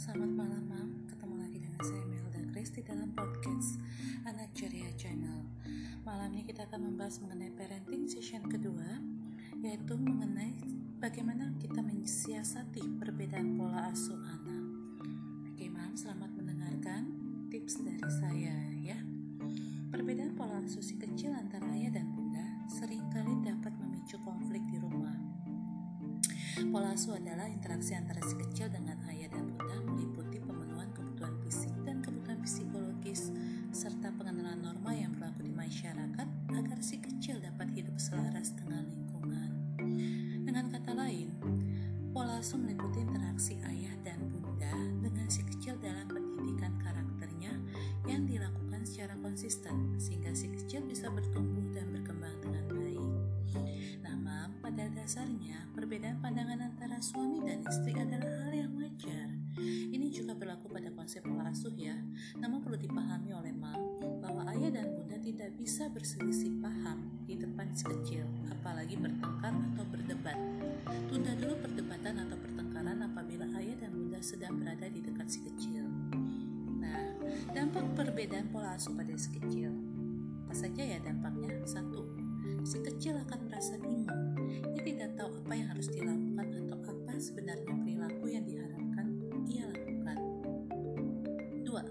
selamat malam Mam. Ketemu lagi dengan saya Melda Kristi dalam podcast Anak Ceria Channel. Malam ini kita akan membahas mengenai parenting session kedua, yaitu mengenai bagaimana kita mensiasati perbedaan pola asuh anak. Oke Mam, selamat mendengarkan tips dari saya ya. Perbedaan pola asuh si kecil antara ayah dan bunda sering kali dapat memicu konflik di rumah Pola asuh adalah interaksi antara si kecil dengan ayah dan bunda meliputi pemenuhan kebutuhan fisik dan kebutuhan psikologis serta pengenalan norma yang berlaku di masyarakat agar si kecil dapat hidup selaras dengan lingkungan. Dengan kata lain, pola asuh meliputi interaksi ayah dan bunda dengan si kecil dalam pendidikan karakternya yang dilakukan secara konsisten sehingga si kecil bisa bertumbuh dan berkembang dasarnya perbedaan pandangan antara suami dan istri adalah hal yang wajar. Ini juga berlaku pada konsep pola asuh ya. Namun perlu dipahami oleh mam bahwa ayah dan bunda tidak bisa berselisih paham di depan si kecil, apalagi bertengkar atau berdebat. Tunda dulu perdebatan atau pertengkaran apabila ayah dan bunda sedang berada di dekat si kecil. Nah, dampak perbedaan pola asuh pada si kecil. Apa saja ya dampaknya? Satu, si kecil akan merasa bingung. Ia tidak tahu apa yang harus dilakukan atau apa sebenarnya perilaku yang diharapkan ia lakukan. Dua,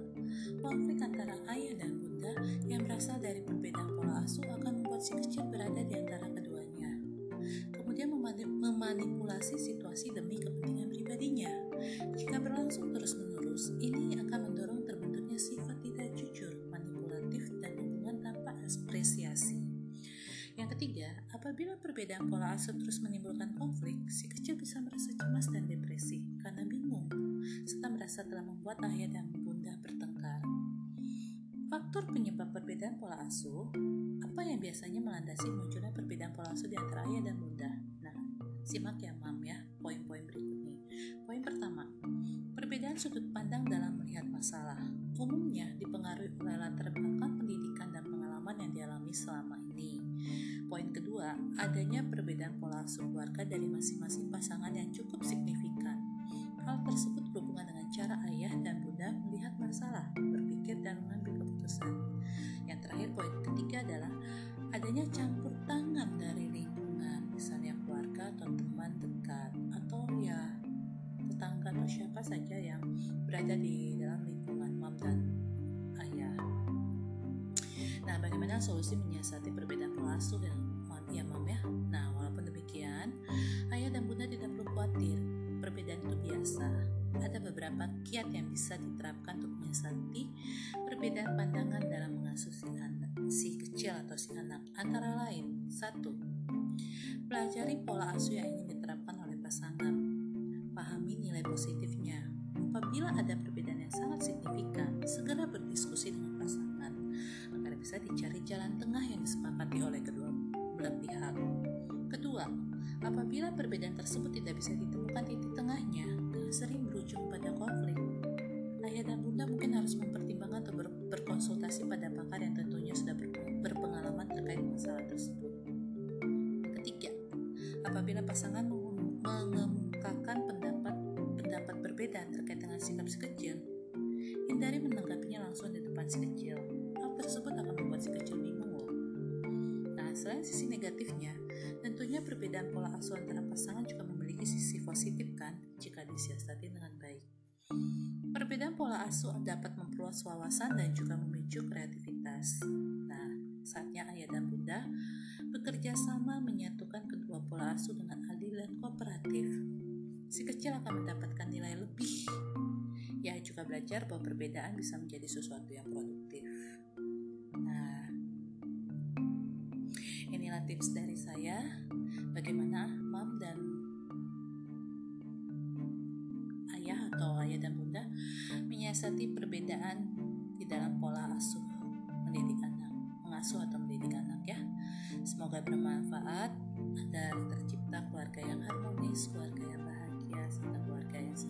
konflik antara ayah dan bunda yang berasal dari perbedaan pola asuh akan membuat si kecil berada di antara keduanya. Kemudian memanipulasi situasi demi kepentingan pribadinya. Jika berlangsung terus-menerus, ini apabila perbedaan pola asuh terus menimbulkan konflik, si kecil bisa merasa cemas dan depresi karena bingung, serta merasa telah membuat ayah dan bunda bertengkar. Faktor penyebab perbedaan pola asuh, apa yang biasanya melandasi munculnya perbedaan pola asuh di antara ayah dan bunda? Nah, simak ya mam ya, poin-poin berikut nih. Poin pertama, perbedaan sudut pandang dalam melihat masalah. Umumnya dipengaruhi oleh latar belakang pendidikan dan pengalaman yang dialami selama kedua, adanya perbedaan pola asuh keluarga dari masing-masing pasangan yang cukup signifikan. Hal tersebut berhubungan dengan cara ayah dan bunda melihat masalah, berpikir dan mengambil keputusan. Yang terakhir, poin ketiga adalah adanya campur tangan dari lingkungan, misalnya keluarga atau teman dekat, atau ya tetangga atau siapa saja yang berada di dalam lingkungan mam dan ayah. Nah, bagaimana solusi menyiasati perbedaan pola asuh mam ya mam ya? Nah, walaupun demikian, ayah dan bunda tidak perlu khawatir. Perbedaan itu biasa. Ada beberapa kiat yang bisa diterapkan untuk menyiasati perbedaan pandangan dalam mengasuh si anak, si kecil atau si anak. Antara lain, satu, pelajari pola asuh yang ingin diterapkan oleh pasangan. Pahami nilai positifnya. Apabila ada perbedaan yang sangat signifikan, segera berdiskusi dengan pasangan agar bisa dicari jalan tengah yang disepakati oleh apabila perbedaan tersebut tidak bisa ditemukan titik tengahnya, sering berujung pada konflik. Ayah dan bunda mungkin harus mempertimbangkan atau ber berkonsultasi pada pakar yang tentunya sudah ber berpengalaman terkait masalah tersebut. Ketiga, apabila pasangan mengemukakan pendapat pendapat berbeda terkait dengan sikap si kecil, hindari menanggapinya langsung di depan si kecil. Hal tersebut akan membuat si kecil bingung. Nah, selain sisi negatifnya, tentunya asuh antara pasangan juga memiliki sisi positif kan jika disiasati dengan baik. Perbedaan pola asuh dapat memperluas wawasan dan juga memicu kreativitas. Nah, saatnya ayah dan bunda bekerja sama menyatukan kedua pola asuh dengan adil dan kooperatif. Si kecil akan mendapatkan nilai lebih. Ya, juga belajar bahwa perbedaan bisa menjadi sesuatu yang produktif. Nah, inilah tips dari menyiasati perbedaan di dalam pola asuh mendidik anak, mengasuh atau mendidik anak ya. Semoga bermanfaat dan tercipta keluarga yang harmonis, keluarga yang bahagia, serta keluarga yang selalu